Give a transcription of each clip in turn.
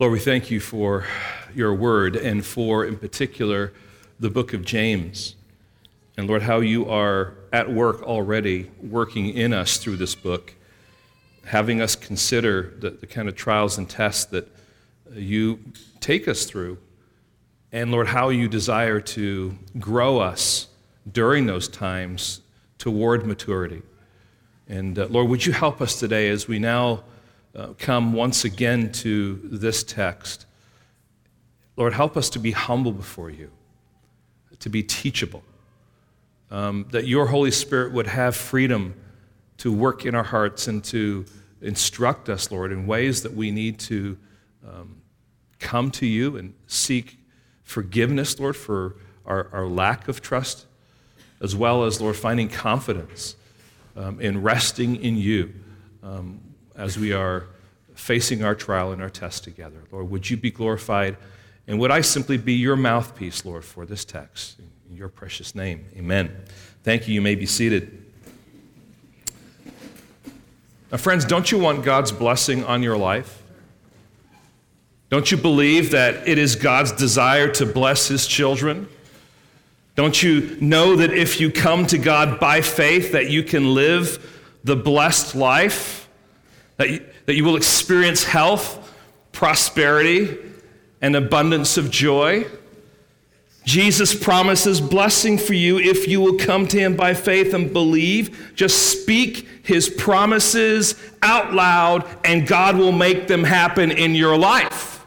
Lord, we thank you for your word and for, in particular, the book of James. And Lord, how you are at work already, working in us through this book, having us consider the, the kind of trials and tests that you take us through. And Lord, how you desire to grow us during those times toward maturity. And uh, Lord, would you help us today as we now uh, come once again to this text? Lord, help us to be humble before you, to be teachable, um, that your Holy Spirit would have freedom to work in our hearts and to instruct us, Lord, in ways that we need to um, come to you and seek forgiveness, Lord, for our, our lack of trust, as well as, Lord, finding confidence um, in resting in you um, as we are facing our trial and our test together. Lord, would you be glorified? And would I simply be your mouthpiece, Lord, for this text? In your precious name. Amen. Thank you. You may be seated. Now, friends, don't you want God's blessing on your life? Don't you believe that it is God's desire to bless his children? Don't you know that if you come to God by faith that you can live the blessed life? That you, that you will experience health, prosperity, and abundance of joy? Jesus promises blessing for you if you will come to him by faith and believe. Just speak his promises out loud, and God will make them happen in your life.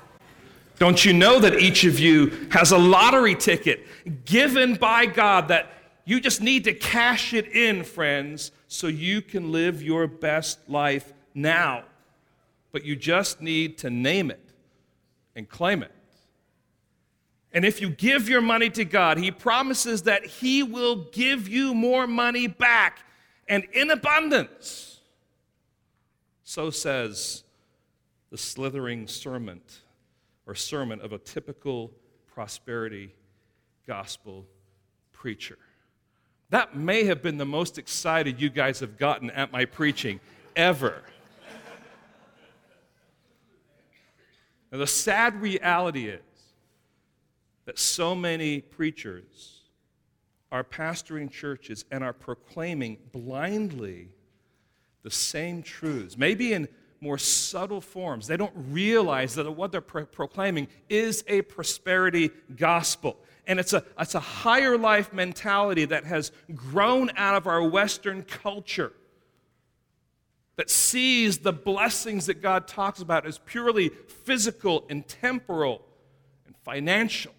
Don't you know that each of you has a lottery ticket given by God that you just need to cash it in, friends, so you can live your best life now? But you just need to name it and claim it. And if you give your money to God, He promises that He will give you more money back and in abundance. So says the slithering sermon or sermon of a typical prosperity gospel preacher. That may have been the most excited you guys have gotten at my preaching ever. Now, the sad reality is that so many preachers are pastoring churches and are proclaiming blindly the same truths, maybe in more subtle forms. They don't realize that what they're pro- proclaiming is a prosperity gospel. And it's a, it's a higher life mentality that has grown out of our Western culture that sees the blessings that God talks about as purely physical and temporal and financial.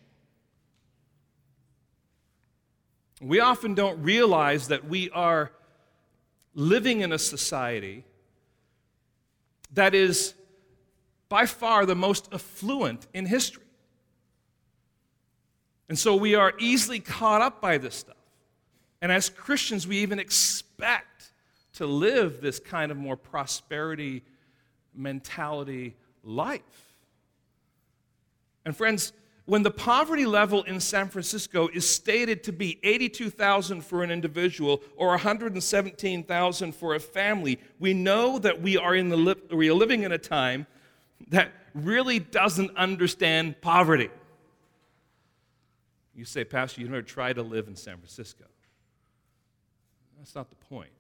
We often don't realize that we are living in a society that is by far the most affluent in history. And so we are easily caught up by this stuff. And as Christians, we even expect to live this kind of more prosperity mentality life. And friends, when the poverty level in San Francisco is stated to be 82,000 for an individual or 117,000 for a family, we know that we are, in the li- we are living in a time that really doesn't understand poverty. You say, Pastor, you never try to live in San Francisco. That's not the point.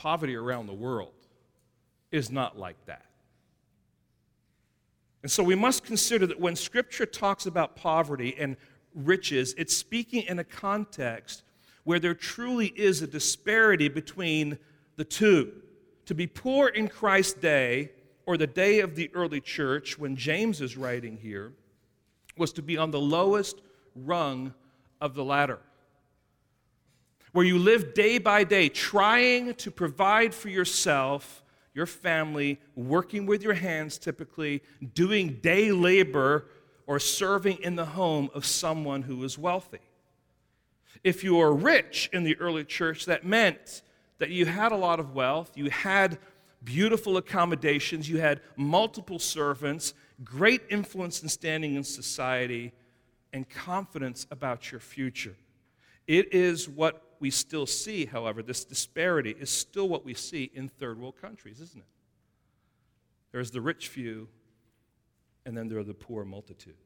Poverty around the world is not like that. And so we must consider that when Scripture talks about poverty and riches, it's speaking in a context where there truly is a disparity between the two. To be poor in Christ's day, or the day of the early church, when James is writing here, was to be on the lowest rung of the ladder. Where you live day by day trying to provide for yourself your family, working with your hands typically, doing day labor, or serving in the home of someone who is wealthy. If you were rich in the early church, that meant that you had a lot of wealth, you had beautiful accommodations, you had multiple servants, great influence and standing in society, and confidence about your future. It is what we still see, however, this disparity is still what we see in third world countries, isn't it? There's the rich few and then there are the poor multitudes.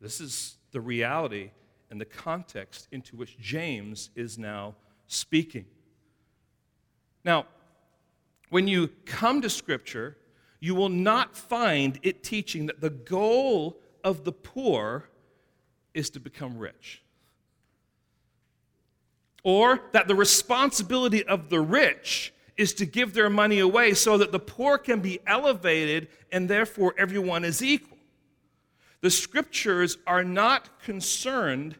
This is the reality and the context into which James is now speaking. Now, when you come to Scripture, you will not find it teaching that the goal of the poor is to become rich. Or that the responsibility of the rich is to give their money away so that the poor can be elevated and therefore everyone is equal. The scriptures are not concerned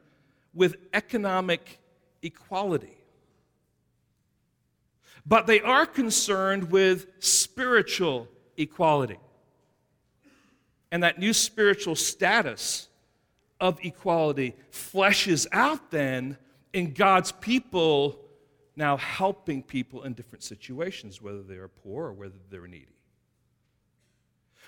with economic equality, but they are concerned with spiritual equality. And that new spiritual status of equality fleshes out then in God's people now helping people in different situations, whether they are poor or whether they're needy.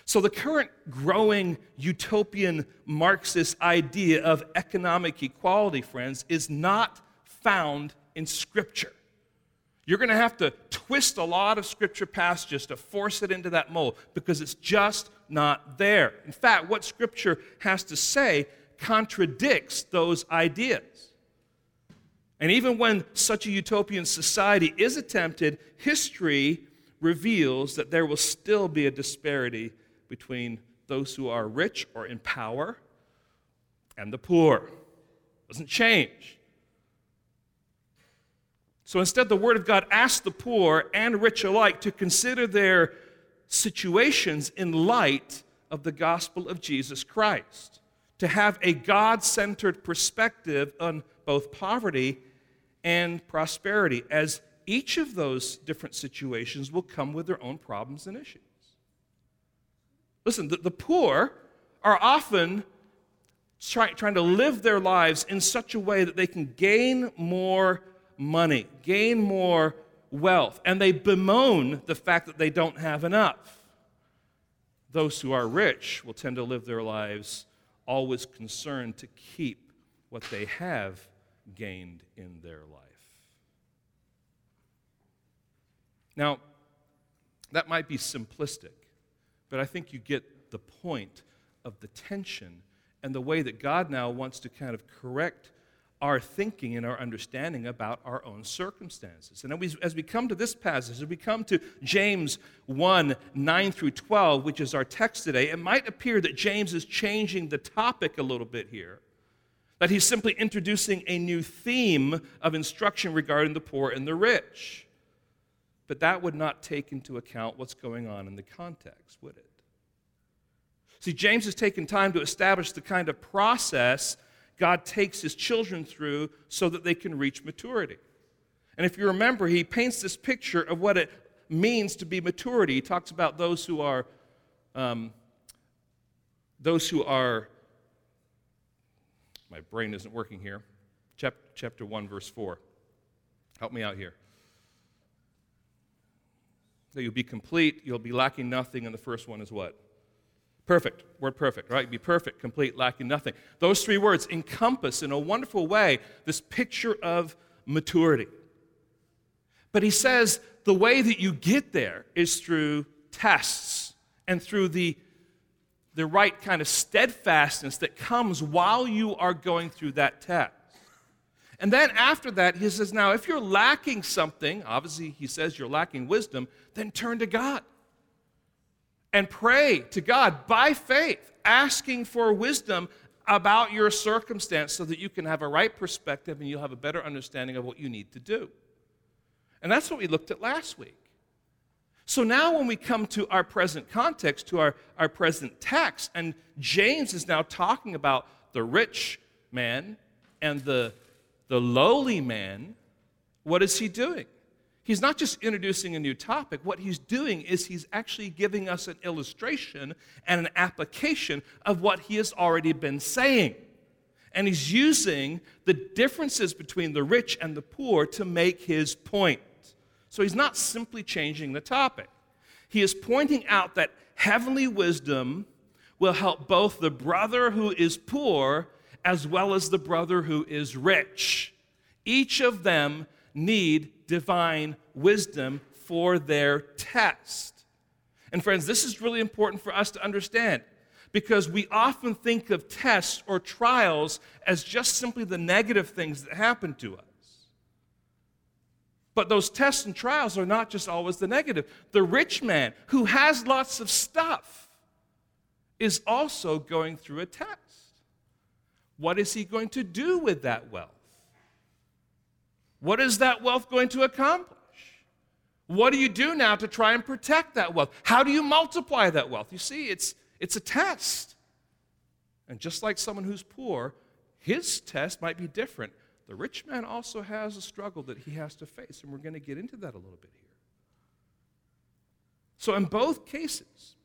So, the current growing utopian Marxist idea of economic equality, friends, is not found in Scripture. You're going to have to twist a lot of Scripture passages to force it into that mold because it's just not there. In fact, what Scripture has to say contradicts those ideas. And even when such a utopian society is attempted, history reveals that there will still be a disparity between those who are rich or in power and the poor. It doesn't change. So instead, the Word of God asks the poor and rich alike to consider their situations in light of the gospel of Jesus Christ, to have a God centered perspective on both poverty and prosperity, as each of those different situations will come with their own problems and issues. Listen, the, the poor are often try, trying to live their lives in such a way that they can gain more money, gain more wealth, and they bemoan the fact that they don't have enough. Those who are rich will tend to live their lives always concerned to keep what they have gained in their life. Now, that might be simplistic, but I think you get the point of the tension and the way that God now wants to kind of correct our thinking and our understanding about our own circumstances. And as we come to this passage, as we come to James 1 9 through 12, which is our text today, it might appear that James is changing the topic a little bit here. That he's simply introducing a new theme of instruction regarding the poor and the rich. But that would not take into account what's going on in the context, would it? See, James has taken time to establish the kind of process God takes his children through so that they can reach maturity. And if you remember, he paints this picture of what it means to be maturity. He talks about those who are, um, those who are, my brain isn't working here. Chap- chapter 1, verse 4. Help me out here. That you'll be complete, you'll be lacking nothing, and the first one is what? Perfect. Word perfect, right? Be perfect, complete, lacking nothing. Those three words encompass in a wonderful way this picture of maturity. But he says the way that you get there is through tests and through the, the right kind of steadfastness that comes while you are going through that test. And then after that, he says, Now, if you're lacking something, obviously he says you're lacking wisdom, then turn to God and pray to God by faith, asking for wisdom about your circumstance so that you can have a right perspective and you'll have a better understanding of what you need to do. And that's what we looked at last week. So now, when we come to our present context, to our, our present text, and James is now talking about the rich man and the, the lowly man, what is he doing? He's not just introducing a new topic. What he's doing is he's actually giving us an illustration and an application of what he has already been saying. And he's using the differences between the rich and the poor to make his point. So he's not simply changing the topic. He is pointing out that heavenly wisdom will help both the brother who is poor as well as the brother who is rich. Each of them need divine wisdom for their test. And friends, this is really important for us to understand. because we often think of tests or trials as just simply the negative things that happen to us. But those tests and trials are not just always the negative. The rich man who has lots of stuff is also going through a test. What is he going to do with that wealth? What is that wealth going to accomplish? What do you do now to try and protect that wealth? How do you multiply that wealth? You see, it's, it's a test. And just like someone who's poor, his test might be different. The rich man also has a struggle that he has to face, and we're going to get into that a little bit here. So, in both cases,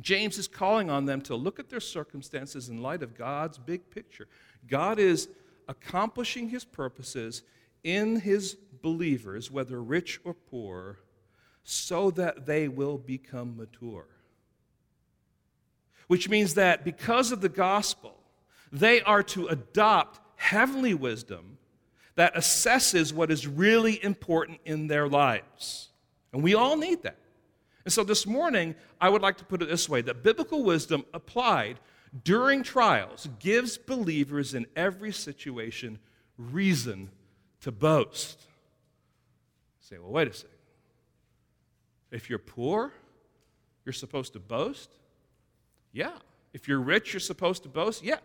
James is calling on them to look at their circumstances in light of God's big picture. God is accomplishing his purposes in his believers, whether rich or poor, so that they will become mature. Which means that because of the gospel, they are to adopt heavenly wisdom that assesses what is really important in their lives. And we all need that. And so this morning, I would like to put it this way that biblical wisdom applied during trials gives believers in every situation reason to boast. say, well, wait a second. If you're poor, you're supposed to boast? Yeah. If you're rich, you're supposed to boast? Yeah.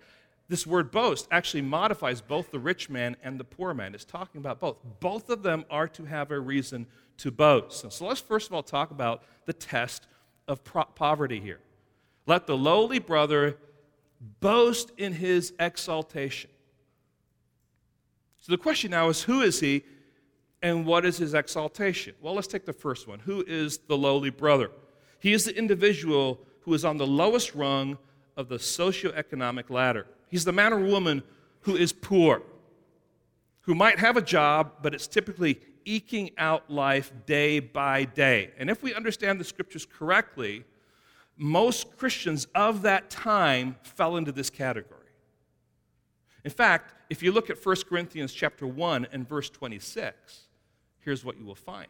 This word boast actually modifies both the rich man and the poor man. It's talking about both. Both of them are to have a reason to boast. And so let's first of all talk about the test of pro- poverty here. Let the lowly brother boast in his exaltation. So the question now is who is he and what is his exaltation? Well, let's take the first one. Who is the lowly brother? He is the individual who is on the lowest rung of the socioeconomic ladder. He's the man or woman who is poor, who might have a job, but it's typically eking out life day by day. And if we understand the scriptures correctly, most Christians of that time fell into this category. In fact, if you look at 1 Corinthians chapter 1 and verse 26, here's what you will find.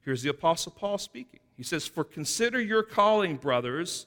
Here's the apostle Paul speaking. He says, "For consider your calling, brothers,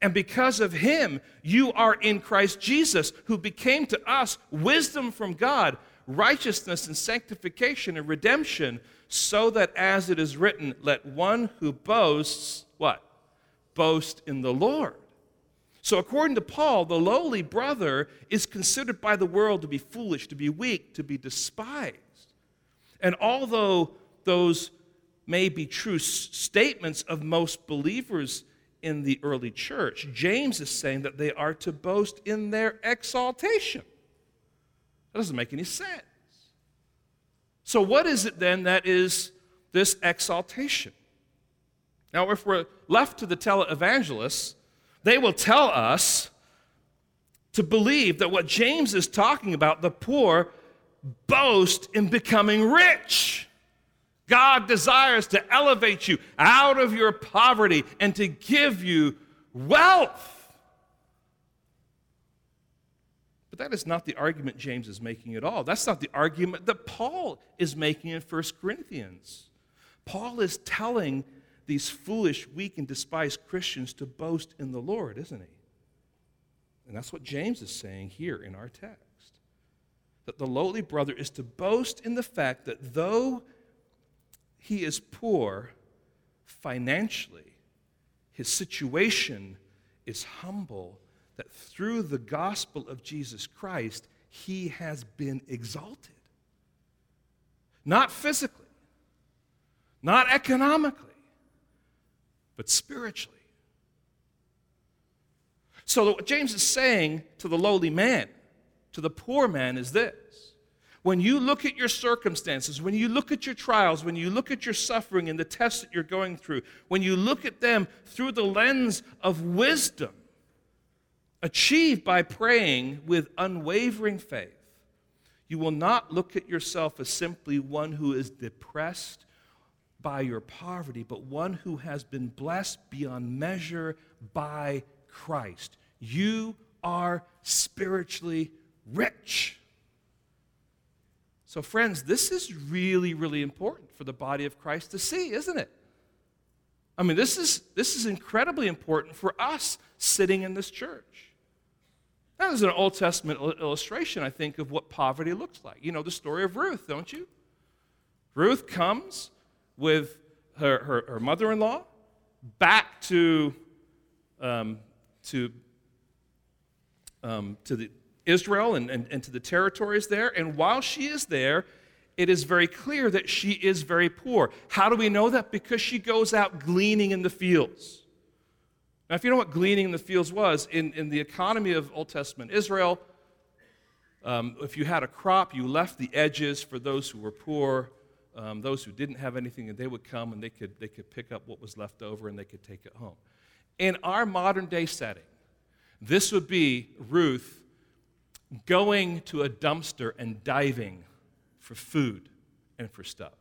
And because of him, you are in Christ Jesus, who became to us wisdom from God, righteousness and sanctification and redemption so that as it is written, let one who boasts, what? Boast in the Lord. So, according to Paul, the lowly brother is considered by the world to be foolish, to be weak, to be despised. And although those may be true statements of most believers in the early church, James is saying that they are to boast in their exaltation. That doesn't make any sense. So, what is it then that is this exaltation? Now, if we're left to the televangelists, they will tell us to believe that what James is talking about, the poor, boast in becoming rich. God desires to elevate you out of your poverty and to give you wealth. But that is not the argument James is making at all. That's not the argument that Paul is making in 1 Corinthians. Paul is telling these foolish, weak, and despised Christians to boast in the Lord, isn't he? And that's what James is saying here in our text. That the lowly brother is to boast in the fact that though he is poor financially, his situation is humble that through the gospel of Jesus Christ, he has been exalted. Not physically, not economically, but spiritually. So, what James is saying to the lowly man, to the poor man, is this when you look at your circumstances, when you look at your trials, when you look at your suffering and the tests that you're going through, when you look at them through the lens of wisdom, achieved by praying with unwavering faith. You will not look at yourself as simply one who is depressed by your poverty, but one who has been blessed beyond measure by Christ. You are spiritually rich. So, friends, this is really, really important for the body of Christ to see, isn't it? I mean, this is, this is incredibly important for us sitting in this church. That is an Old Testament illustration, I think, of what poverty looks like. You know the story of Ruth, don't you? Ruth comes with her, her, her mother in law back to, um, to, um, to the, Israel and, and, and to the territories there. And while she is there, it is very clear that she is very poor. How do we know that? Because she goes out gleaning in the fields. Now, if you know what gleaning in the fields was, in, in the economy of Old Testament Israel, um, if you had a crop, you left the edges for those who were poor, um, those who didn't have anything, and they would come and they could, they could pick up what was left over and they could take it home. In our modern day setting, this would be Ruth going to a dumpster and diving for food and for stuff.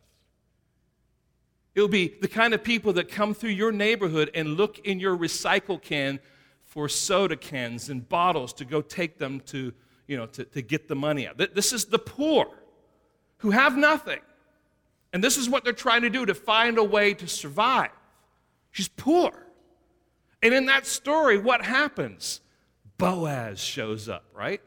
It'll be the kind of people that come through your neighborhood and look in your recycle can for soda cans and bottles to go take them to, you know, to, to get the money out. This is the poor who have nothing. And this is what they're trying to do to find a way to survive. She's poor. And in that story, what happens? Boaz shows up, right?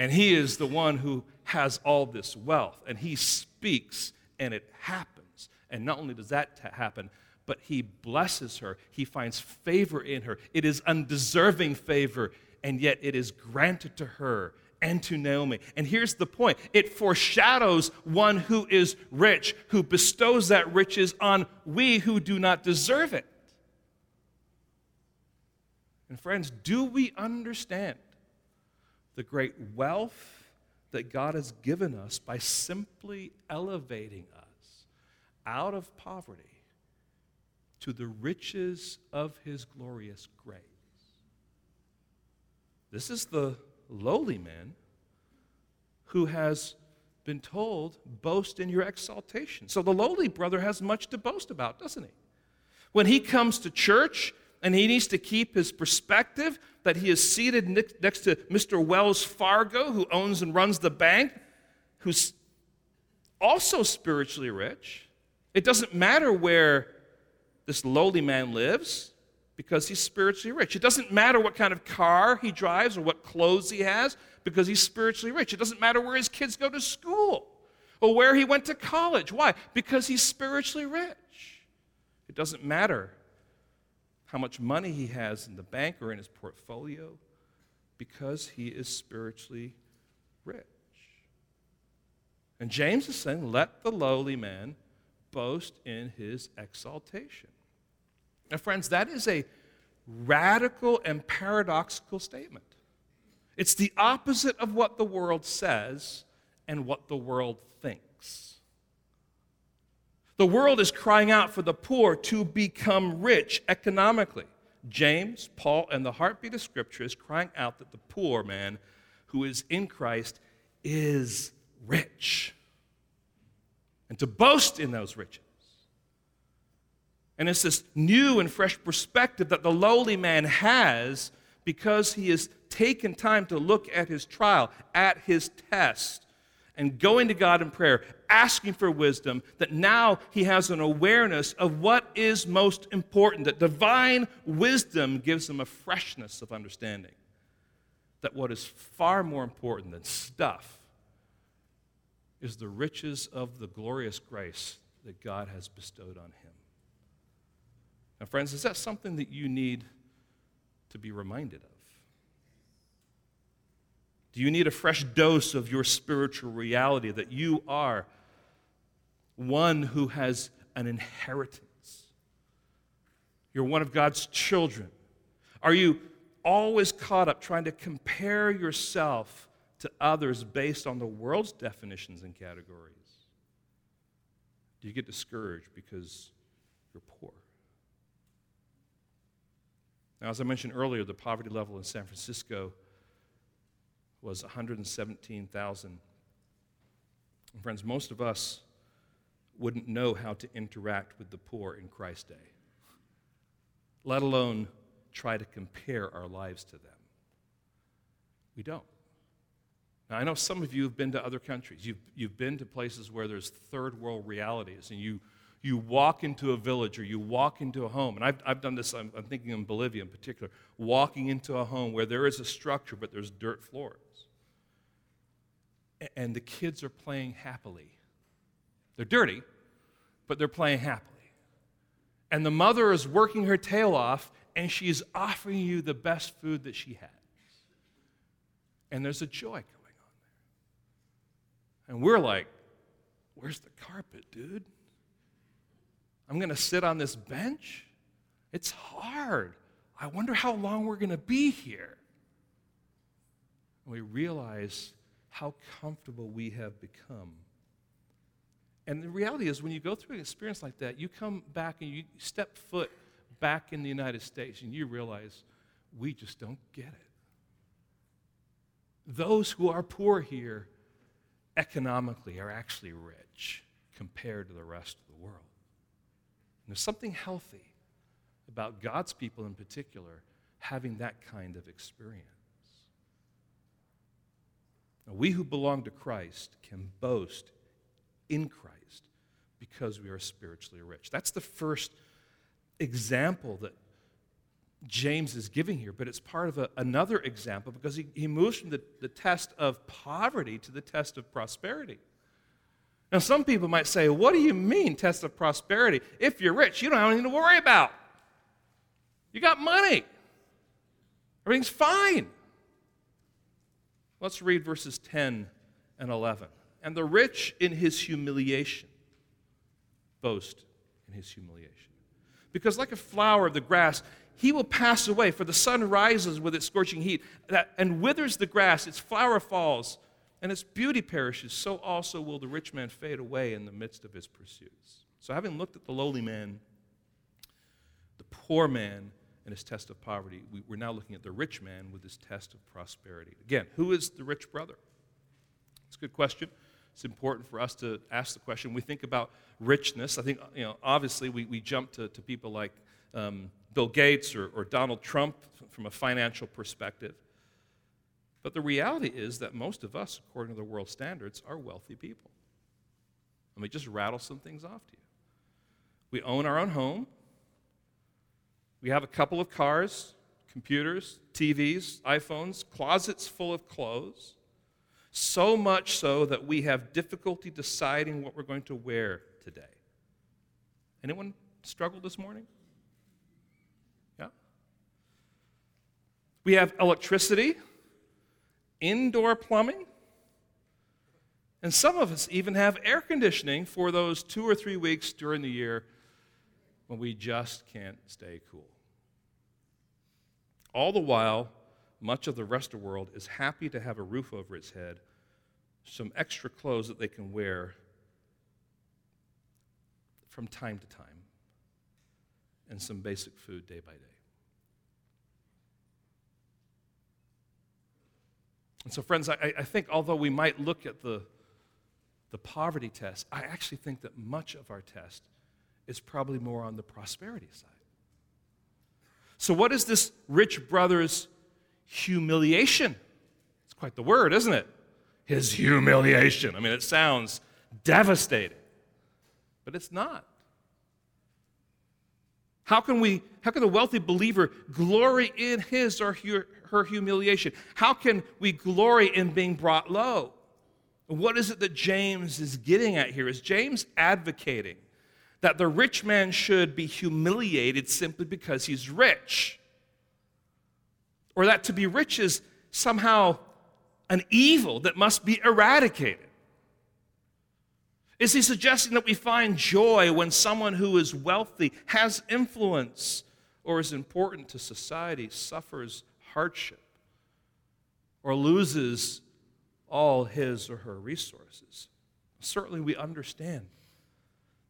And he is the one who has all this wealth. And he speaks, and it happens. And not only does that happen, but he blesses her. He finds favor in her. It is undeserving favor, and yet it is granted to her and to Naomi. And here's the point it foreshadows one who is rich, who bestows that riches on we who do not deserve it. And friends, do we understand the great wealth that God has given us by simply elevating us? out of poverty to the riches of his glorious grace. This is the lowly man who has been told, boast in your exaltation. So the lowly brother has much to boast about, doesn't he? When he comes to church and he needs to keep his perspective that he is seated next to Mr. Wells Fargo, who owns and runs the bank, who's also spiritually rich, it doesn't matter where this lowly man lives because he's spiritually rich. It doesn't matter what kind of car he drives or what clothes he has because he's spiritually rich. It doesn't matter where his kids go to school or where he went to college. Why? Because he's spiritually rich. It doesn't matter how much money he has in the bank or in his portfolio because he is spiritually rich. And James is saying, let the lowly man boast in his exaltation. Now, friends, that is a radical and paradoxical statement. It's the opposite of what the world says and what the world thinks. The world is crying out for the poor to become rich economically. James, Paul, and the heartbeat of Scripture is crying out that the poor man who is in Christ is rich and to boast in those riches. And it's this new and fresh perspective that the lowly man has because he has taken time to look at his trial, at his test, and going to God in prayer, asking for wisdom, that now he has an awareness of what is most important, that divine wisdom gives him a freshness of understanding. That what is far more important than stuff is the riches of the glorious grace that God has bestowed on him. Now, friends, is that something that you need to be reminded of? Do you need a fresh dose of your spiritual reality that you are one who has an inheritance? You're one of God's children. Are you always caught up trying to compare yourself to others based on the world's definitions and categories? Do you get discouraged because you're poor? Now, as I mentioned earlier, the poverty level in San Francisco was 117,000. And friends, most of us wouldn't know how to interact with the poor in Christ's day, let alone try to compare our lives to them. We don't. Now, I know some of you have been to other countries. You've, you've been to places where there's third world realities, and you, you walk into a village or you walk into a home. And I've, I've done this, I'm, I'm thinking in Bolivia in particular, walking into a home where there is a structure, but there's dirt floors. And the kids are playing happily. They're dirty, but they're playing happily. And the mother is working her tail off, and she is offering you the best food that she has. And there's a joy coming on there. And we're like, where's the carpet, dude? I'm going to sit on this bench? It's hard. I wonder how long we're going to be here. And we realize how comfortable we have become. And the reality is, when you go through an experience like that, you come back and you step foot back in the United States and you realize we just don't get it. Those who are poor here economically are actually rich compared to the rest of the world. There's something healthy about God's people in particular having that kind of experience. Now, we who belong to Christ can boast in Christ because we are spiritually rich. That's the first example that James is giving here, but it's part of a, another example because he, he moves from the, the test of poverty to the test of prosperity. Now, some people might say, What do you mean, test of prosperity? If you're rich, you don't have anything to worry about. You got money, everything's fine. Let's read verses 10 and 11. And the rich in his humiliation boast in his humiliation. Because, like a flower of the grass, he will pass away, for the sun rises with its scorching heat and withers the grass, its flower falls, and its beauty perishes. So also will the rich man fade away in the midst of his pursuits. So, having looked at the lowly man, the poor man, and his test of poverty, we're now looking at the rich man with his test of prosperity. Again, who is the rich brother? It's a good question. It's important for us to ask the question. We think about richness. I think, you know, obviously we, we jump to, to people like um, Bill Gates or, or Donald Trump from a financial perspective. But the reality is that most of us, according to the world standards, are wealthy people. Let me just rattle some things off to you. We own our own home. We have a couple of cars, computers, TVs, iPhones, closets full of clothes. So much so that we have difficulty deciding what we're going to wear today. Anyone struggle this morning? Yeah? We have electricity, indoor plumbing, and some of us even have air conditioning for those two or three weeks during the year when we just can't stay cool. All the while, much of the rest of the world is happy to have a roof over its head, some extra clothes that they can wear from time to time, and some basic food day by day. And so, friends, I, I think although we might look at the, the poverty test, I actually think that much of our test is probably more on the prosperity side. So, what is this rich brother's humiliation? It's quite the word, isn't it? His humiliation. I mean, it sounds devastating, but it's not. How can we, how can the wealthy believer glory in his or her humiliation? How can we glory in being brought low? What is it that James is getting at here? Is James advocating that the rich man should be humiliated simply because he's rich? Or that to be rich is somehow an evil that must be eradicated? Is he suggesting that we find joy when someone who is wealthy, has influence, or is important to society suffers hardship or loses all his or her resources? Certainly, we understand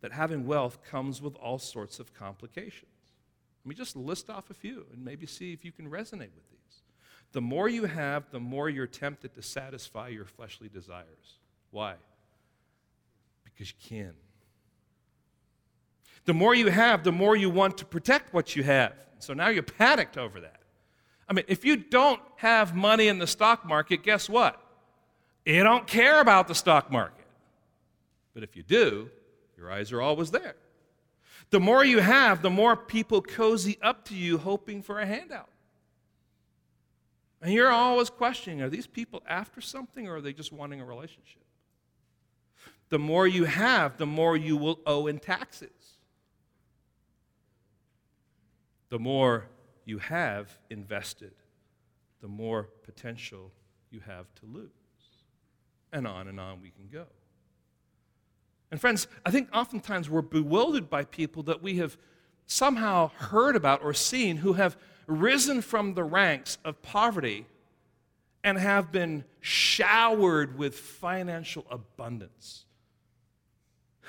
that having wealth comes with all sorts of complications. Let me just list off a few and maybe see if you can resonate with these. The more you have, the more you're tempted to satisfy your fleshly desires. Why? Because you can. The more you have, the more you want to protect what you have. So now you're panicked over that. I mean, if you don't have money in the stock market, guess what? You don't care about the stock market. But if you do, your eyes are always there. The more you have, the more people cozy up to you hoping for a handout. And you're always questioning are these people after something or are they just wanting a relationship? The more you have, the more you will owe in taxes. The more you have invested, the more potential you have to lose. And on and on we can go. And friends, I think oftentimes we're bewildered by people that we have somehow heard about or seen who have risen from the ranks of poverty and have been showered with financial abundance,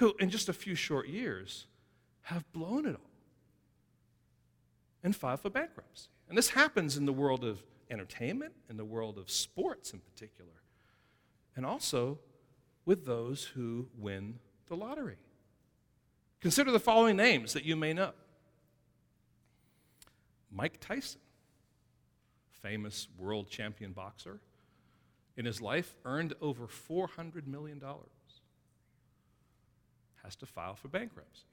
who in just a few short years have blown it all and filed for bankruptcy. And this happens in the world of entertainment, in the world of sports in particular, and also with those who win the lottery. Consider the following names that you may know Mike Tyson, famous world champion boxer, in his life earned over $400 million, has to file for bankruptcy.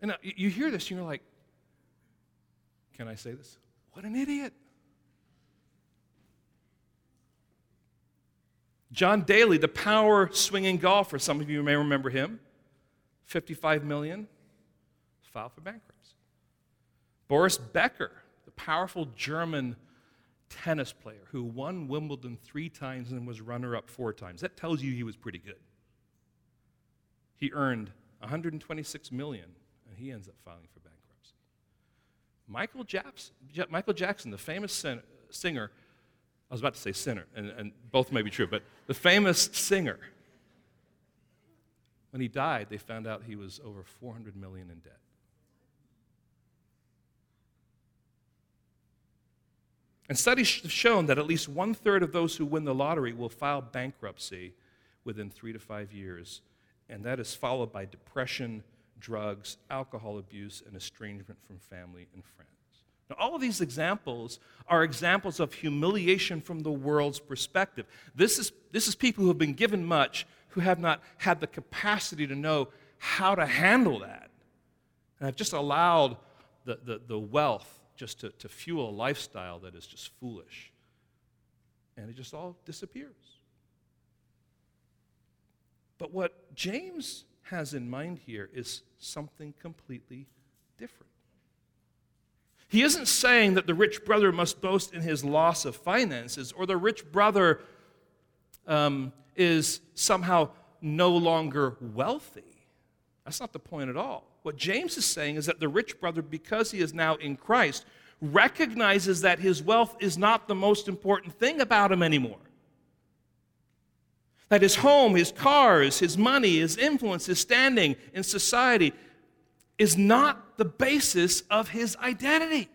And uh, now, you hear this, and you're like, can I say this? What an idiot. John Daly, the power swinging golfer, some of you may remember him, 55 million, filed for bankruptcy. Boris Becker, the powerful German tennis player who won Wimbledon three times and was runner up four times. That tells you he was pretty good. He earned 126 million and he ends up filing for bankruptcy. Michael Jackson, Michael Jackson the famous singer, I was about to say sinner, and, and both may be true, but the famous singer, when he died, they found out he was over 400 million in debt. And studies have shown that at least one third of those who win the lottery will file bankruptcy within three to five years, and that is followed by depression, drugs, alcohol abuse, and estrangement from family and friends. Now, all of these examples are examples of humiliation from the world's perspective. This is, this is people who have been given much who have not had the capacity to know how to handle that. And have just allowed the, the, the wealth just to, to fuel a lifestyle that is just foolish. And it just all disappears. But what James has in mind here is something completely different. He isn't saying that the rich brother must boast in his loss of finances or the rich brother um, is somehow no longer wealthy. That's not the point at all. What James is saying is that the rich brother, because he is now in Christ, recognizes that his wealth is not the most important thing about him anymore. That his home, his cars, his money, his influence, his standing in society is not the basis of his identity.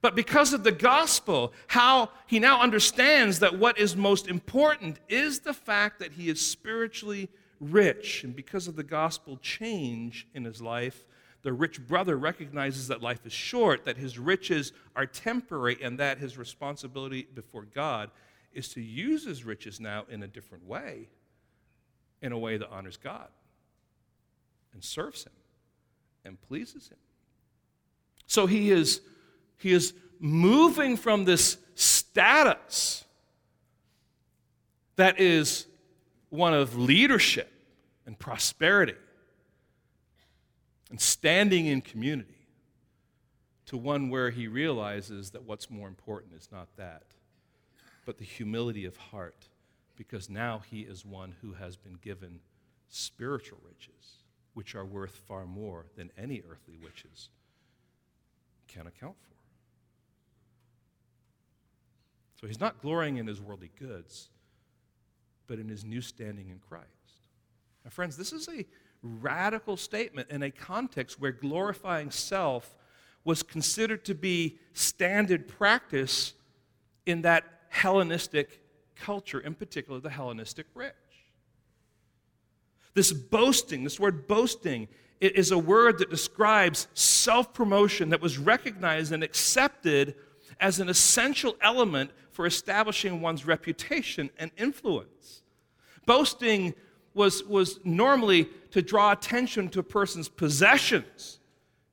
But because of the gospel, how he now understands that what is most important is the fact that he is spiritually rich. And because of the gospel change in his life, the rich brother recognizes that life is short, that his riches are temporary, and that his responsibility before God is to use his riches now in a different way, in a way that honors God and serves him and pleases him. So he is, he is moving from this status that is one of leadership and prosperity and standing in community to one where he realizes that what's more important is not that, but the humility of heart, because now he is one who has been given spiritual riches which are worth far more than any earthly riches can account for. So he's not glorying in his worldly goods, but in his new standing in Christ. Now, friends, this is a radical statement in a context where glorifying self was considered to be standard practice in that Hellenistic culture, in particular the Hellenistic rich. This boasting, this word boasting, is a word that describes self promotion that was recognized and accepted as an essential element for establishing one's reputation and influence. Boasting was, was normally to draw attention to a person's possessions,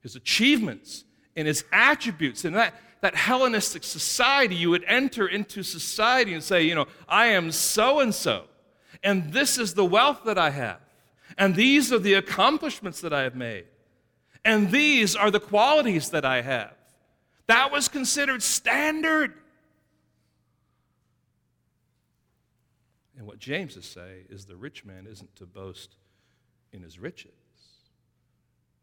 his achievements, and his attributes. And that, that Hellenistic society, you would enter into society and say, you know, I am so and so, and this is the wealth that I have, and these are the accomplishments that I have made, and these are the qualities that I have. That was considered standard. And what James is saying is the rich man isn't to boast in his riches,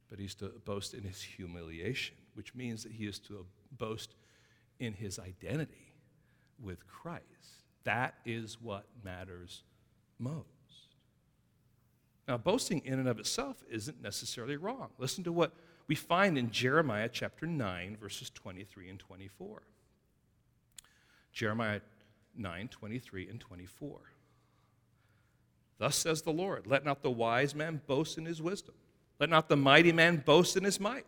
but he's to boast in his humiliation, which means that he is to boast in his identity with Christ. That is what matters most. Now, boasting in and of itself isn't necessarily wrong. Listen to what we find in Jeremiah chapter 9, verses 23 and 24. Jeremiah 9, 23 and 24. Thus says the Lord Let not the wise man boast in his wisdom, let not the mighty man boast in his might,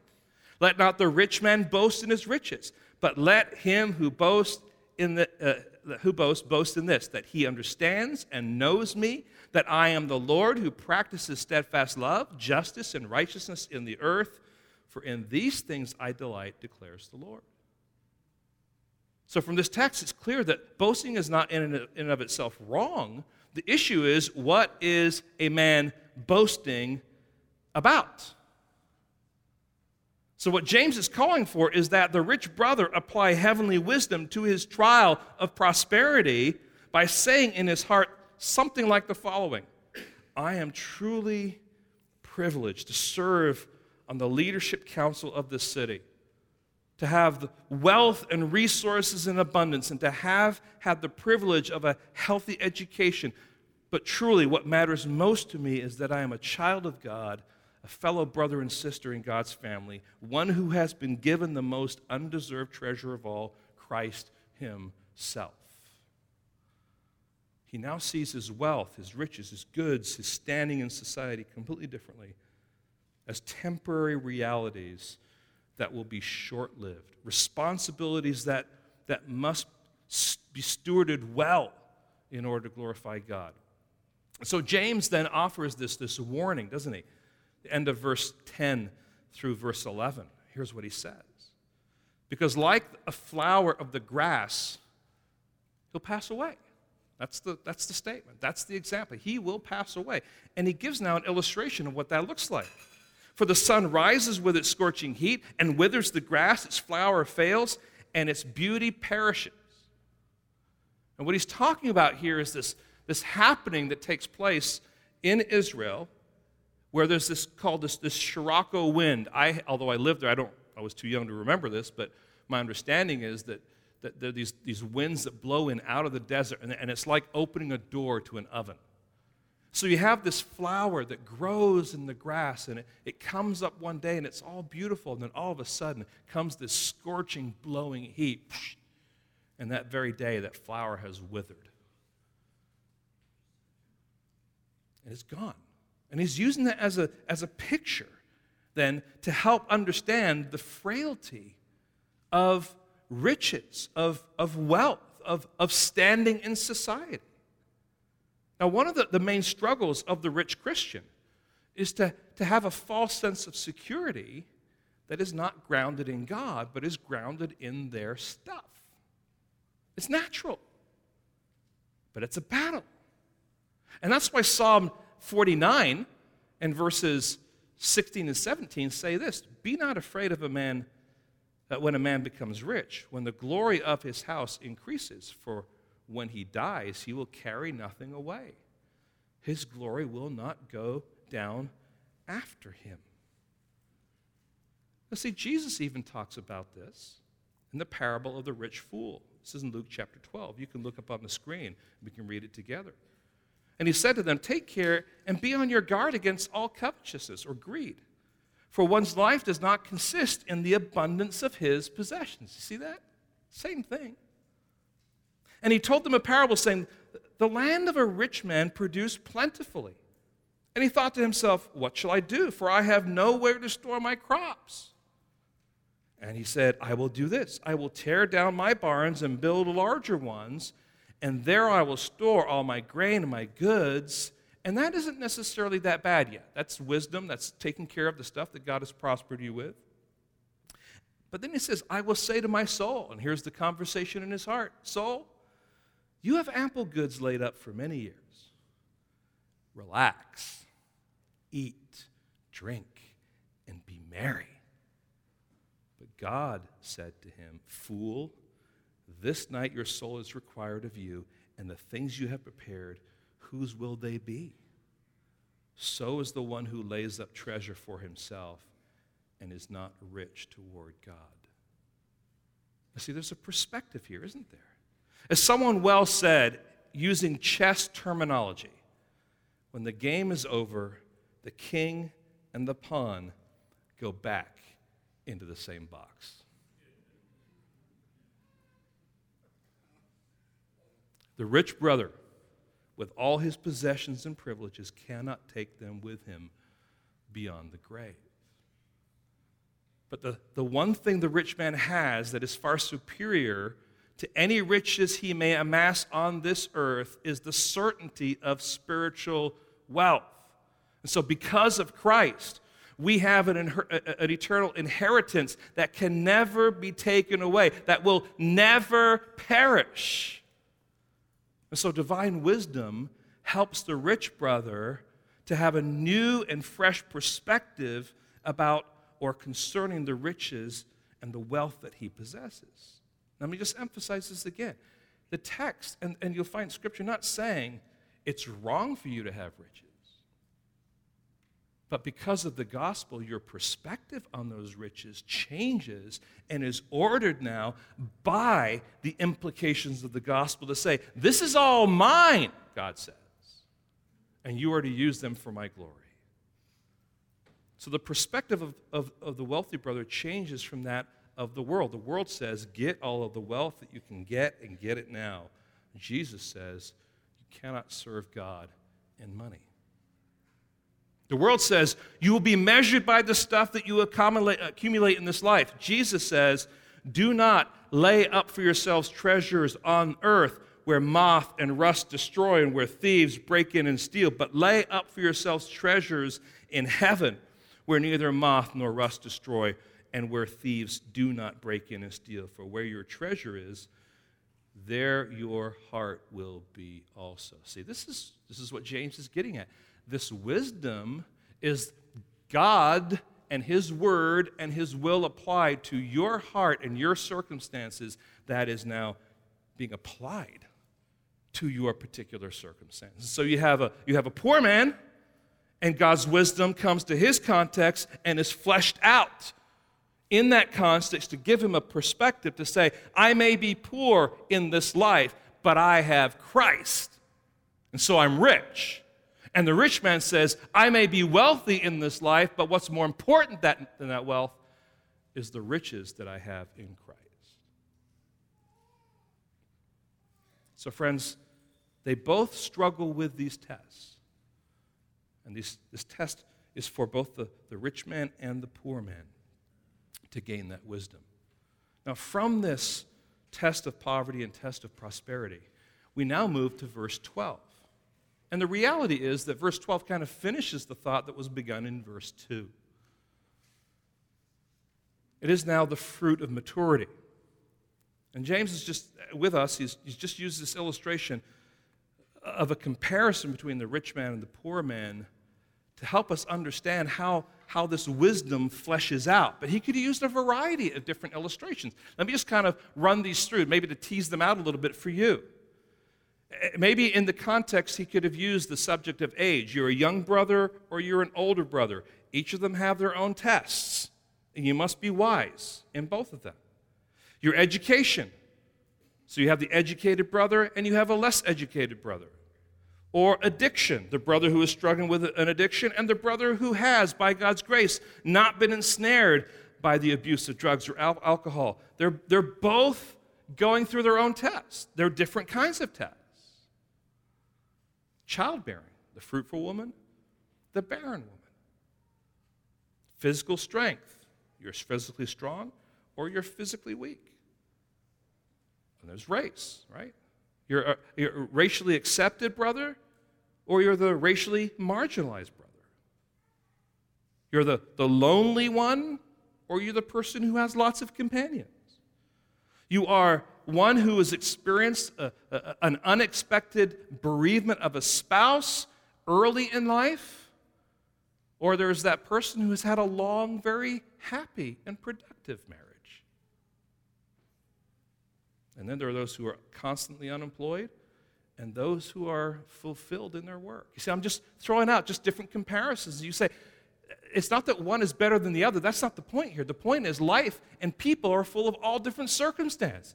let not the rich man boast in his riches, but let him who boasts in the uh, who boasts boast in this that he understands and knows me that I am the Lord who practices steadfast love, justice and righteousness in the earth for in these things I delight, declares the Lord. So, from this text, it's clear that boasting is not in and of itself wrong. The issue is what is a man boasting about? So, what James is calling for is that the rich brother apply heavenly wisdom to his trial of prosperity by saying in his heart something like the following I am truly privileged to serve on the leadership council of this city, to have wealth and resources in abundance, and to have had the privilege of a healthy education. But truly, what matters most to me is that I am a child of God, a fellow brother and sister in God's family, one who has been given the most undeserved treasure of all, Christ Himself. He now sees his wealth, his riches, his goods, his standing in society completely differently as temporary realities that will be short lived, responsibilities that, that must be stewarded well in order to glorify God. So James then offers this, this warning, doesn't he? The end of verse 10 through verse 11. Here's what he says Because, like a flower of the grass, he'll pass away. That's the, that's the statement. That's the example. He will pass away. And he gives now an illustration of what that looks like. For the sun rises with its scorching heat and withers the grass, its flower fails, and its beauty perishes. And what he's talking about here is this, this happening that takes place in Israel where there's this called this, this Sirocco wind. I, although I lived there, I, don't, I was too young to remember this, but my understanding is that, that there are these, these winds that blow in out of the desert, and, and it's like opening a door to an oven. So you have this flower that grows in the grass, and it, it comes up one day and it's all beautiful, and then all of a sudden comes this scorching, blowing heat. And that very day, that flower has withered. And it's gone. And he's using that as a, as a picture then to help understand the frailty of riches, of, of wealth, of, of standing in society. Now, one of the, the main struggles of the rich Christian is to, to have a false sense of security that is not grounded in God, but is grounded in their stuff. It's natural, but it's a battle. And that's why Psalm 49 and verses 16 and 17 say this Be not afraid of a man that when a man becomes rich, when the glory of his house increases, for when he dies, he will carry nothing away. His glory will not go down after him. Now, see, Jesus even talks about this in the parable of the rich fool. This is in Luke chapter 12. You can look up on the screen, we can read it together. And he said to them, Take care and be on your guard against all covetousness or greed. For one's life does not consist in the abundance of his possessions. You see that? Same thing. And he told them a parable saying, The land of a rich man produced plentifully. And he thought to himself, What shall I do? For I have nowhere to store my crops. And he said, I will do this I will tear down my barns and build larger ones, and there I will store all my grain and my goods. And that isn't necessarily that bad yet. That's wisdom, that's taking care of the stuff that God has prospered you with. But then he says, I will say to my soul, and here's the conversation in his heart Soul, you have ample goods laid up for many years. Relax, eat, drink, and be merry. But God said to him, Fool, this night your soul is required of you, and the things you have prepared, whose will they be? So is the one who lays up treasure for himself and is not rich toward God. Now, see, there's a perspective here, isn't there? As someone well said, using chess terminology, when the game is over, the king and the pawn go back into the same box. The rich brother, with all his possessions and privileges, cannot take them with him beyond the grave. But the, the one thing the rich man has that is far superior to any riches he may amass on this earth is the certainty of spiritual wealth. And so, because of Christ, we have an, an, eternal inheritance that can never be taken away, that will never perish. And so, divine wisdom helps the rich brother to have a new and fresh perspective about or concerning the riches and the wealth that he possesses. Let me just emphasize this again. The text, and, and you'll find scripture not saying it's wrong for you to have riches. But because of the gospel, your perspective on those riches changes and is ordered now by the implications of the gospel to say, This is all mine, God says, and you are to use them for my glory. So the perspective of, of, of the wealthy brother changes from that of the world. The world says, Get all of the wealth that you can get and get it now. Jesus says, You cannot serve God in money. The world says you will be measured by the stuff that you accumulate in this life. Jesus says, Do not lay up for yourselves treasures on earth where moth and rust destroy and where thieves break in and steal, but lay up for yourselves treasures in heaven where neither moth nor rust destroy and where thieves do not break in and steal. For where your treasure is, there your heart will be also. See, this is, this is what James is getting at. This wisdom is God and His Word and His will applied to your heart and your circumstances that is now being applied to your particular circumstances. So you have a, you have a poor man, and God's wisdom comes to his context and is fleshed out in that context to give him a perspective to say, I may be poor in this life, but I have Christ. And so I'm rich. And the rich man says, I may be wealthy in this life, but what's more important than that wealth is the riches that I have in Christ. So, friends, they both struggle with these tests. And these, this test is for both the, the rich man and the poor man to gain that wisdom. Now, from this test of poverty and test of prosperity, we now move to verse 12. And the reality is that verse 12 kind of finishes the thought that was begun in verse 2. It is now the fruit of maturity. And James is just uh, with us, he's, he's just used this illustration of a comparison between the rich man and the poor man to help us understand how, how this wisdom fleshes out. But he could have used a variety of different illustrations. Let me just kind of run these through, maybe to tease them out a little bit for you. Eh, maybe in the context, he could have used the subject of age. You're a young brother or you're an older brother. Each of them have their own tests, and you must be wise in both of them. Your education. So you have the educated brother and you have a less educated brother. or addiction, the brother who is struggling with an addiction, and the brother who has, by God's grace, not been ensnared by the abuse of drugs or al- alcohol. They're, they're both going through their own tests. They're different kinds of tests. Childbearing, the fruitful woman, the barren woman. Physical strength, you're physically strong or you're physically weak. And there's race, right? You're, a, you're a racially accepted brother or you're the racially marginalized brother. You're the, the lonely one, or you're the person who has lots of companions. You are one who has experienced a, a, an unexpected bereavement of a spouse early in life, or there's that person who has had a long, very happy and productive marriage. And then there are those who are constantly unemployed and those who are fulfilled in their work. You see, I'm just throwing out just different comparisons. You say, it's not that one is better than the other. That's not the point here. The point is life and people are full of all different circumstances.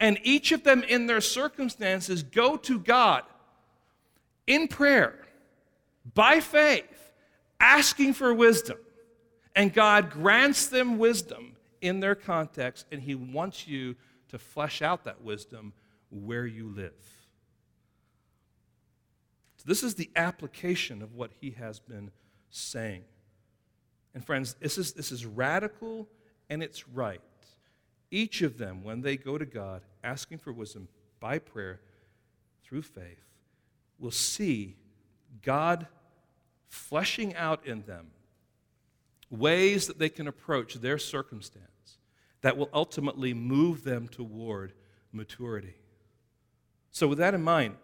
And each of them in their circumstances go to God in prayer, by faith, asking for wisdom. And God grants them wisdom in their context, and He wants you to flesh out that wisdom where you live. So, this is the application of what he has been saying. And, friends, this is, this is radical and it's right. Each of them, when they go to God asking for wisdom by prayer through faith, will see God fleshing out in them ways that they can approach their circumstance that will ultimately move them toward maturity. So, with that in mind,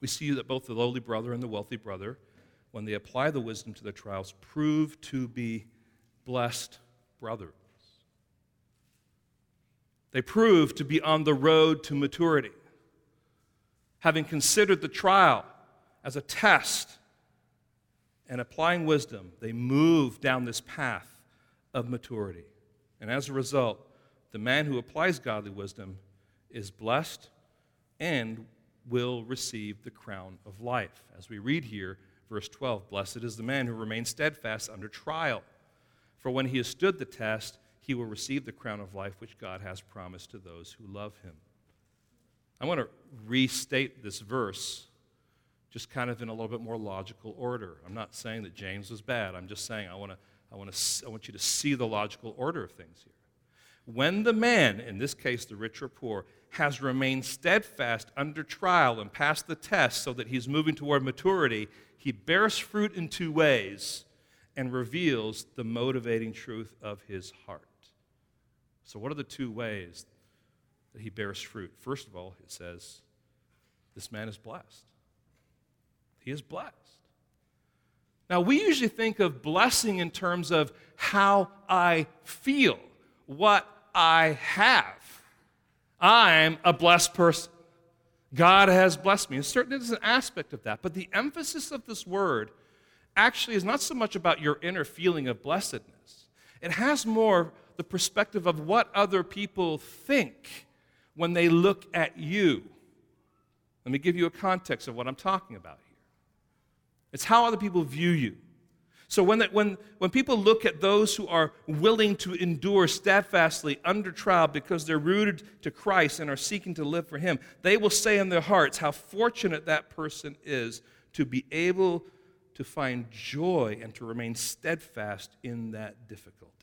we see that both the lowly brother and the wealthy brother, when they apply the wisdom to their trials, prove to be blessed brothers. They prove to be on the road to maturity. Having considered the trial as a test and applying wisdom, they move down this path of maturity. And as a result, the man who applies godly wisdom is blessed and will receive the crown of life. As we read here, verse 12 Blessed is the man who remains steadfast under trial. For when he has stood the test, he will receive the crown of life which God has promised to those who love him. I want to restate this verse just kind of in a little bit more logical order. I'm not saying that James was bad. I'm just saying I want to I want to I want you to see the logical order of things here. When the man, in this case the rich or poor, has remained steadfast under trial and passed the test so that he's moving toward maturity, he bears fruit in two ways and reveals the motivating truth of his heart. So, what are the two ways that he bears fruit? First of all, it says, This man is blessed. He is blessed. Now, we usually think of blessing in terms of how I feel, what I have. I'm a blessed person. God has blessed me. And certainly there's an aspect of that. But the emphasis of this word actually is not so much about your inner feeling of blessedness, it has more the perspective of what other people think when they look at you. Let me give you a context of what I'm talking about here. It's how other people view you. So when, when, when people look at those who are willing to endure steadfastly under trial because they're rooted to Christ and are seeking to live for Him, they will say in their hearts how fortunate that person is to be able to find joy and to remain steadfast in that difficulty.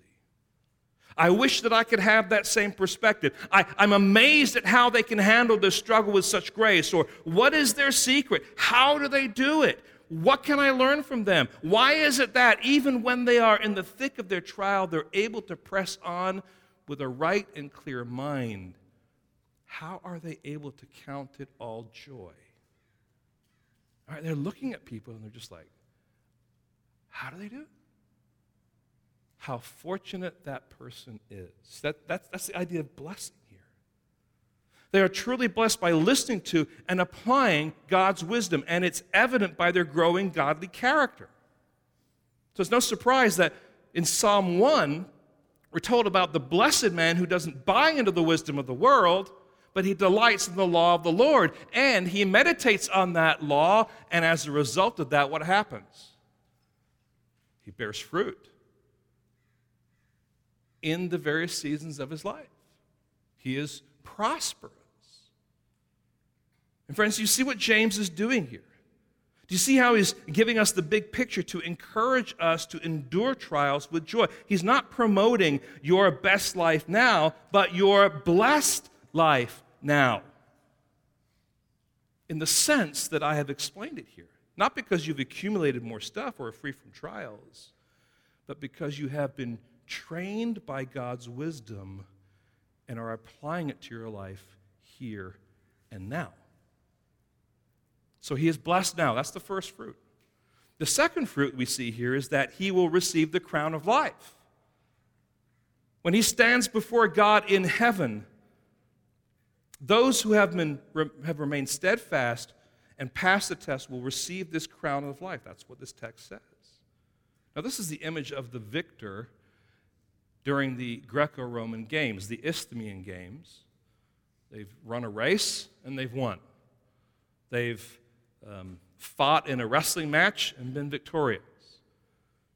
I wish that I could have that same perspective. I, am amazed at how they can handle their struggle with such grace, or what is their secret? How do they do it? What can I learn from them? Why is it that even when they are in the thick of their trial, they're able to press on with a right and clear mind? How are they able to count it all joy? All right, they're looking at people and they're just like, how do they do it? How fortunate that person is. That, that's, that's the idea of blessing. Here. They are truly blessed by listening to and applying God's wisdom, and it's evident by their growing godly character. So it's no surprise that in Psalm 1, we're told about the blessed man who doesn't buy into the wisdom of the world, but he delights in the law of the Lord. And he meditates on that law, and as a result of that, what happens? He bears fruit in the various seasons of his life. He is prosperous. And friends, you see what James is doing here. Do you see how he's giving us the big picture to encourage us to endure trials with joy? He's not promoting your best life now, but your blessed life now. In the sense that I have explained it here. Not because you've accumulated more stuff or are free from trials, but because you have been trained by God's wisdom and are applying it to your life here and now. So he is blessed now. That's the first fruit. The second fruit we see here is that he will receive the crown of life. When he stands before God in heaven, those who have, been, have remained steadfast and passed the test will receive this crown of life. That's what this text says. Now, this is the image of the victor during the Greco Roman Games, the Isthmian Games. They've run a race and they've won. They've um, fought in a wrestling match and been victorious.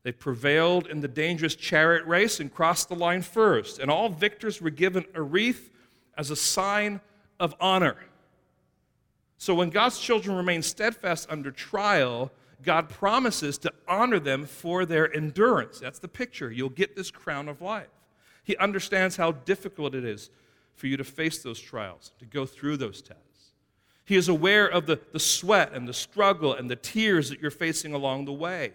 They prevailed in the dangerous chariot race and crossed the line first. And all victors were given a wreath as a sign of honor. So when God's children remain steadfast under trial, God promises to honor them for their endurance. That's the picture. You'll get this crown of life. He understands how difficult it is for you to face those trials, to go through those tests. He is aware of the, the sweat and the struggle and the tears that you're facing along the way.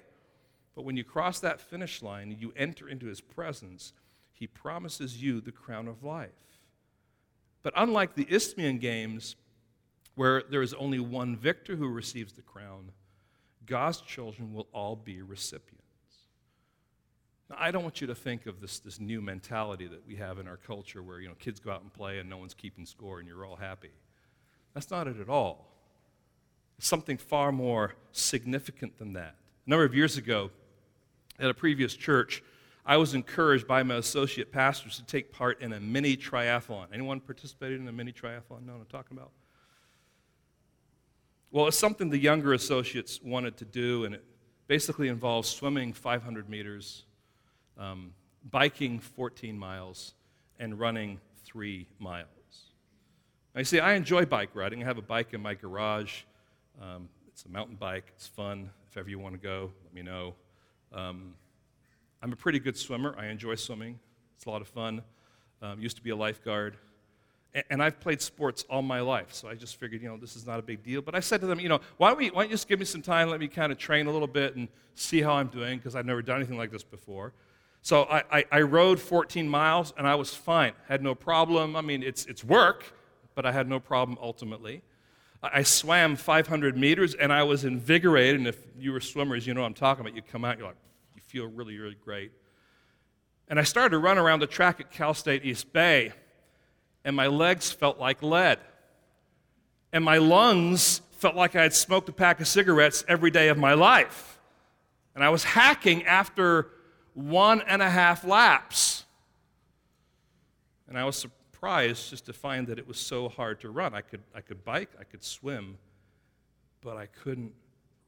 But when you cross that finish line you enter into his presence, he promises you the crown of life. But unlike the Isthmian Games, where there is only one victor who receives the crown, God's children will all be recipients. Now, I don't want you to think of this, this new mentality that we have in our culture where you know, kids go out and play and no one's keeping score and you're all happy. That's not it at all. It's something far more significant than that. A number of years ago, at a previous church, I was encouraged by my associate pastors to take part in a mini triathlon. Anyone participated in a mini triathlon? Know what I'm talking about? Well, it's something the younger associates wanted to do, and it basically involves swimming 500 meters, um, biking 14 miles, and running three miles. Now, you see, I enjoy bike riding. I have a bike in my garage. Um, it's a mountain bike, it's fun. If ever you want to go, let me know. Um, I'm a pretty good swimmer. I enjoy swimming, it's a lot of fun. Um, used to be a lifeguard. And I've played sports all my life, so I just figured, you know, this is not a big deal. But I said to them, you know, why don't, we, why don't you just give me some time, let me kind of train a little bit and see how I'm doing, because I've never done anything like this before. So I, I, I, rode 14 miles, and I was fine, had no problem. I mean, it's, it's work, but I had no problem ultimately. I, I swam 500 meters, and I was invigorated. And if you were swimmers, you know what I'm talking about. You come out, you're like, you feel really, really great. And I started to run around the track at Cal State East Bay and my legs felt like lead. And my lungs felt like I had smoked a pack of cigarettes every day of my life. And I was hacking after one and a half laps. And I was surprised just to find that it was so hard to run. I could, I could bike, I could swim, but I couldn't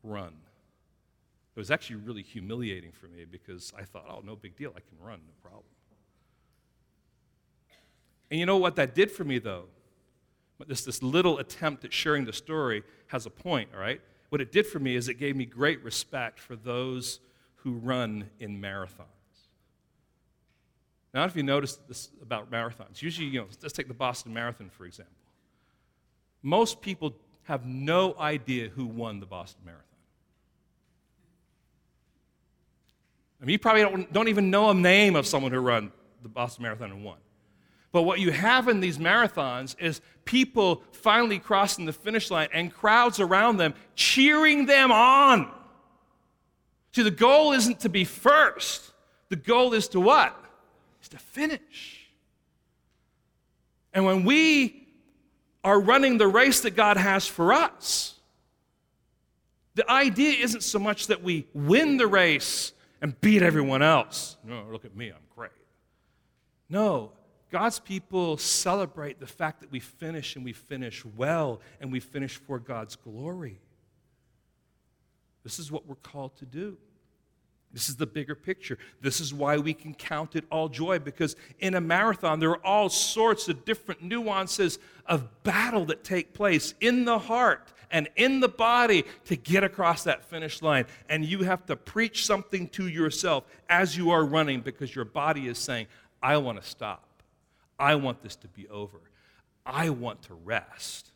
run. It was actually really humiliating for me because I thought, oh, no big deal, I can run, no problem. And you know what that did for me, though? This, this little attempt at sharing the story has a point, all right? What it did for me is it gave me great respect for those who run in marathons. Now, if you notice this about marathons, usually, you know, let's take the Boston Marathon, for example. Most people have no idea who won the Boston Marathon. I mean, you probably don't, don't even know a name of someone who ran the Boston Marathon and won. But what you have in these marathons is people finally crossing the finish line and crowds around them cheering them on. See, the goal isn't to be first. The goal is to what? Is to finish. And when we are running the race that God has for us, the idea isn't so much that we win the race and beat everyone else. No, look at me, I'm great. No, God's people celebrate the fact that we finish and we finish well and we finish for God's glory. This is what we're called to do. This is the bigger picture. This is why we can count it all joy because in a marathon, there are all sorts of different nuances of battle that take place in the heart and in the body to get across that finish line. And you have to preach something to yourself as you are running because your body is saying, I want to stop. I want this to be over. I want to rest.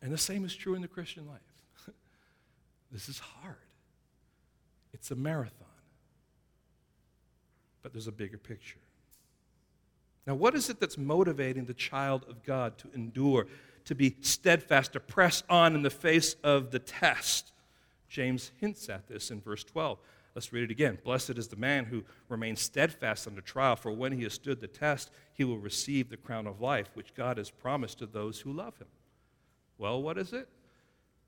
And the same is true in the Christian life. This is hard. It's a marathon. But there's a bigger picture. Now, what is it that's motivating the child of God to endure, to be steadfast, to press on in the face of the test? James hints at this in verse 12. Let's read it again. Blessed is the man who remains steadfast under trial, for when he has stood the test, he will receive the crown of life, which God has promised to those who love him. Well, what is it?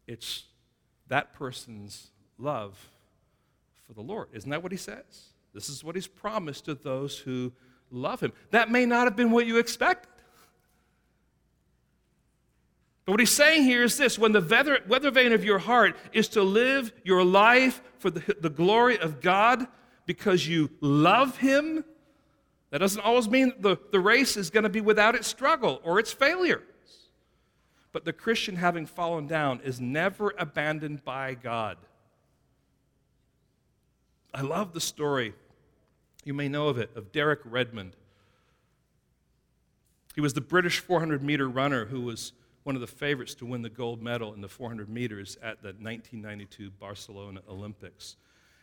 It's that person's love for the Lord. Isn't that what he says? This is what he's promised to those who love him. That may not have been what you expected. But what he's saying here is this when the weather, weather vane of your heart is to live your life for the, the glory of God because you love him, that doesn't always mean the, the race is going to be without its struggle or its failure. But the Christian, having fallen down, is never abandoned by God. I love the story, you may know of it, of Derek Redmond. He was the British 400 meter runner who was one of the favorites to win the gold medal in the 400 meters at the 1992 Barcelona Olympics.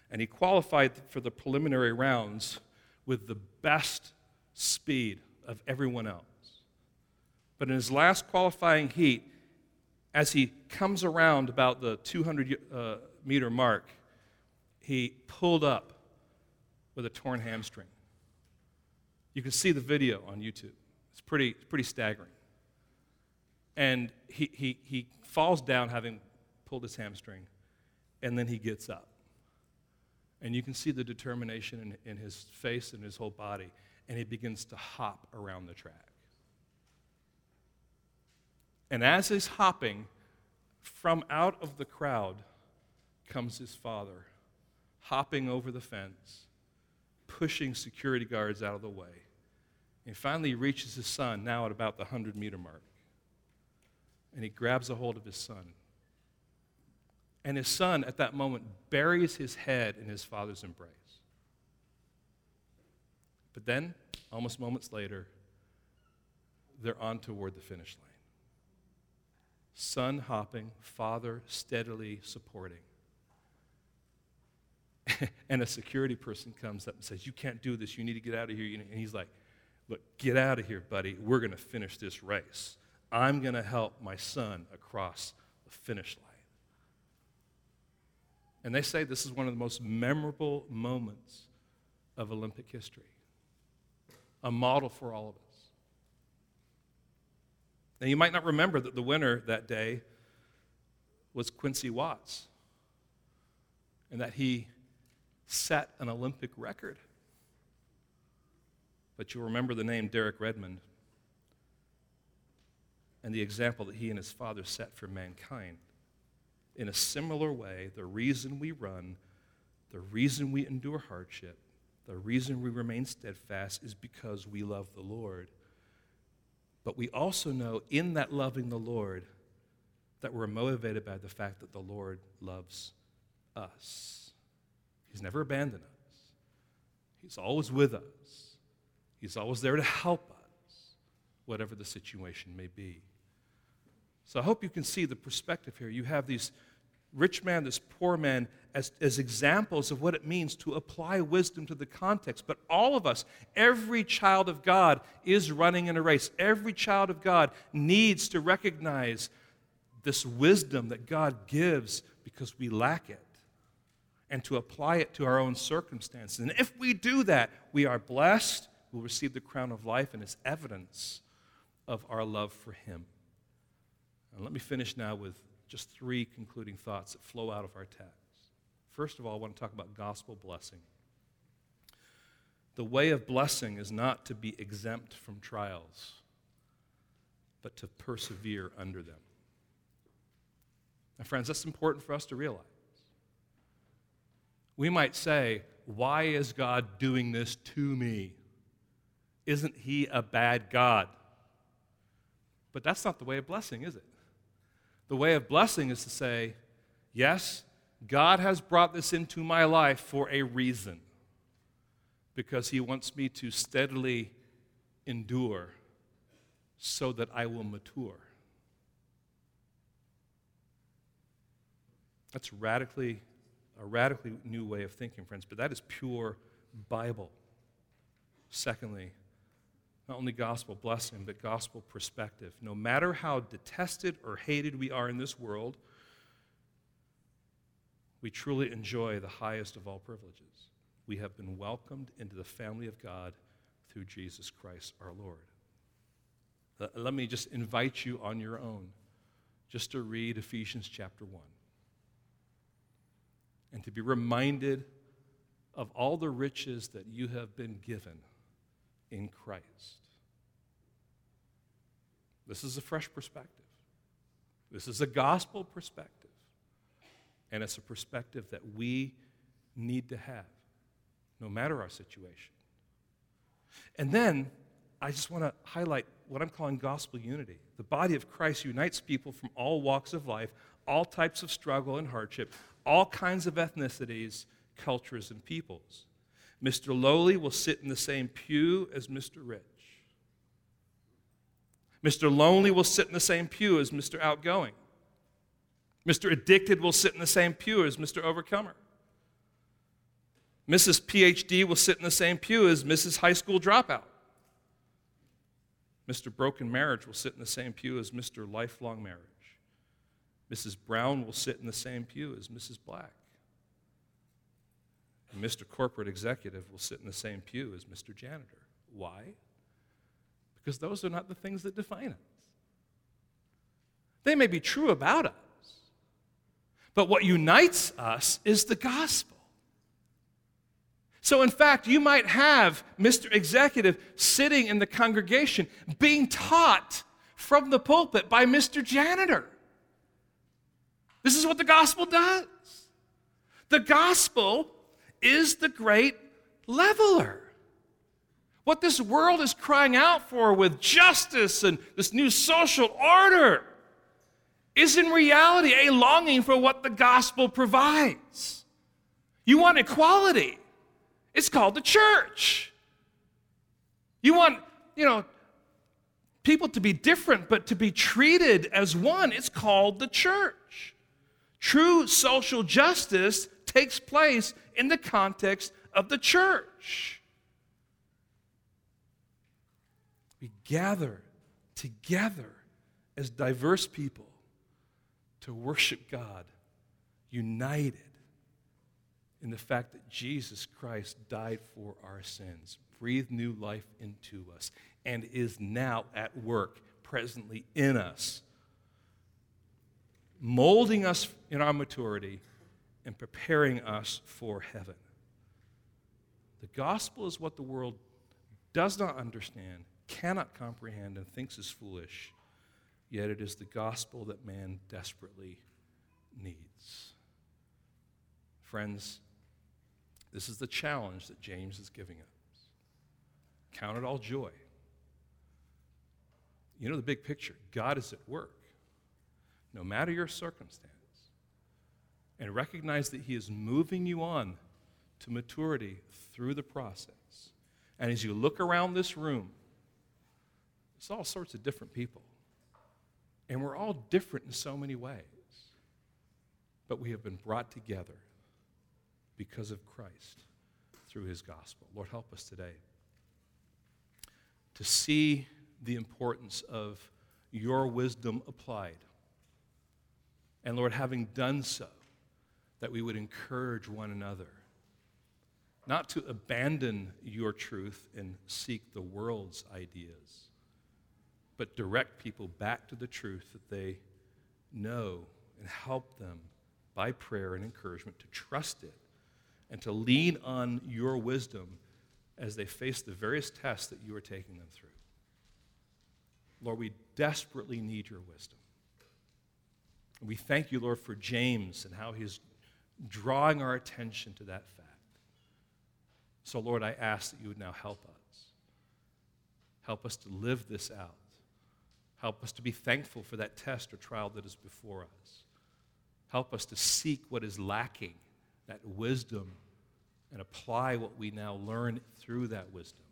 And he qualified for the preliminary rounds with the best speed of everyone else. But in his last qualifying heat, as he comes around about the 200 uh, meter mark, he pulled up with a torn hamstring. You can see the video on YouTube. It's pretty, pretty staggering. And he, he, he falls down having pulled his hamstring, and then he gets up. And you can see the determination in, in his face and his whole body, and he begins to hop around the track. And as he's hopping, from out of the crowd comes his father, hopping over the fence, pushing security guards out of the way. And finally, he reaches his son, now at about the 100 meter mark. And he grabs a hold of his son. And his son, at that moment, buries his head in his father's embrace. But then, almost moments later, they're on toward the finish line son hopping, father steadily supporting. and a security person comes up and says, You can't do this. You need to get out of here. And he's like, Look, get out of here, buddy. We're going to finish this race. I'm going to help my son across the finish line. And they say this is one of the most memorable moments of Olympic history, a model for all of us. Now, you might not remember that the winner that day was Quincy Watts and that he set an Olympic record. But you'll remember the name Derek Redmond and the example that he and his father set for mankind. In a similar way, the reason we run, the reason we endure hardship, the reason we remain steadfast is because we love the Lord but we also know in that loving the Lord that we're motivated by the fact that the Lord loves us. He's never abandoned us, He's always with us, He's always there to help us, whatever the situation may be. So I hope you can see the perspective here. You have these rich man, this poor man, as, as examples of what it means to apply wisdom to the context. But all of us, every child of God is running in a race. Every child of God needs to recognize this wisdom that God gives because we lack it and to apply it to our own circumstances. And if we do that, we are blessed, we'll receive the crown of life, and it's evidence of our love for Him. And let me finish now with just three concluding thoughts that flow out of our text. First of all, I want to talk about gospel blessing. the way of blessing is not to be exempt from trials, but to persevere under them. Now, friends, that's important for us to realize. We might say, Why is God doing this to me? Isn't He a bad God? But that's not the way of blessing, is it? The way of blessing is to say, Yes, God has brought this into my life for a reason, because He wants me to steadily endure so that I will mature. That's radically a radically new way of thinking, friends, but that is pure Bible. Secondly, not only gospel blessing, but gospel perspective. No matter how detested or hated we are in this world, we truly enjoy the highest of all privileges. We have been welcomed into the family of God through Jesus Christ our Lord. Let me just invite you on your own just to read Ephesians chapter 1 and to be reminded of all the riches that you have been given in Christ. This is a fresh perspective. This is a gospel perspective. And it's a perspective that we need to have, no matter our situation. And then I just want to highlight what I'm calling gospel unity. The body of Christ unites people from all walks of life, all types of struggle and hardship, all kinds of ethnicities, cultures, and peoples. Mr. Lowly will sit in the same pew as Mr. Rich. Mr. Lonely will sit in the same pew as Mr. Outgoing. Mr. Addicted will sit in the same pew as Mr. Overcomer. Mrs. PhD will sit in the same pew as Mrs. High School Dropout. Mr. Broken Marriage will sit in the same pew as Mr. Lifelong Marriage. Mrs. Brown will sit in the same pew as Mrs. Black. And Mr. Corporate Executive will sit in the same pew as Mr. Janitor. Why? Because those are not the things that define us. They may be true about us, but what unites us is the gospel. So, in fact, you might have Mr. Executive sitting in the congregation being taught from the pulpit by Mr. Janitor. This is what the gospel does. The gospel is the great leveler. What this world is crying out for with justice and this new social order is in reality a longing for what the gospel provides. You want equality, it's called the church. You want, you know, people to be different but to be treated as one, it's called the church. True social justice takes place in the context of the church. We gather together as diverse people to worship God, united in the fact that Jesus Christ died for our sins, breathed new life into us, and is now at work presently in us molding us in our maturity and preparing us for heaven. The gospel is what the world does not understand, cannot comprehend, and thinks is foolish, yet it is the gospel that man desperately needs. Friends, this is the challenge that James is giving us. Count it all joy. You know the big picture God is at work no matter your circumstance, and recognize that He is moving you on to maturity through the process. And as you look around this room, it's all sorts of different people. And we're all different in so many ways. But we have been brought together because of Christ through his gospel. Lord, help us today to see the importance of your wisdom applied and Lord, having done so, that we would encourage one another not to abandon your truth and seek the world's ideas, but direct people back to the truth that they know and help them by prayer and encouragement to trust it and to lean on your wisdom as they face the various tests that you are taking them through. Lord, we desperately need your wisdom. We thank you, Lord, for James and how he's drawing our attention to that fact. So, Lord, I ask that you would now help us. Help us to live this out. Help us to be thankful for that test or trial that is before us. Help us to seek what is lacking, that wisdom, and apply what we now learn through that wisdom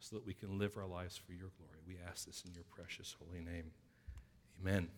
so that we can live our lives for your glory. We ask this in your precious holy name. Amen.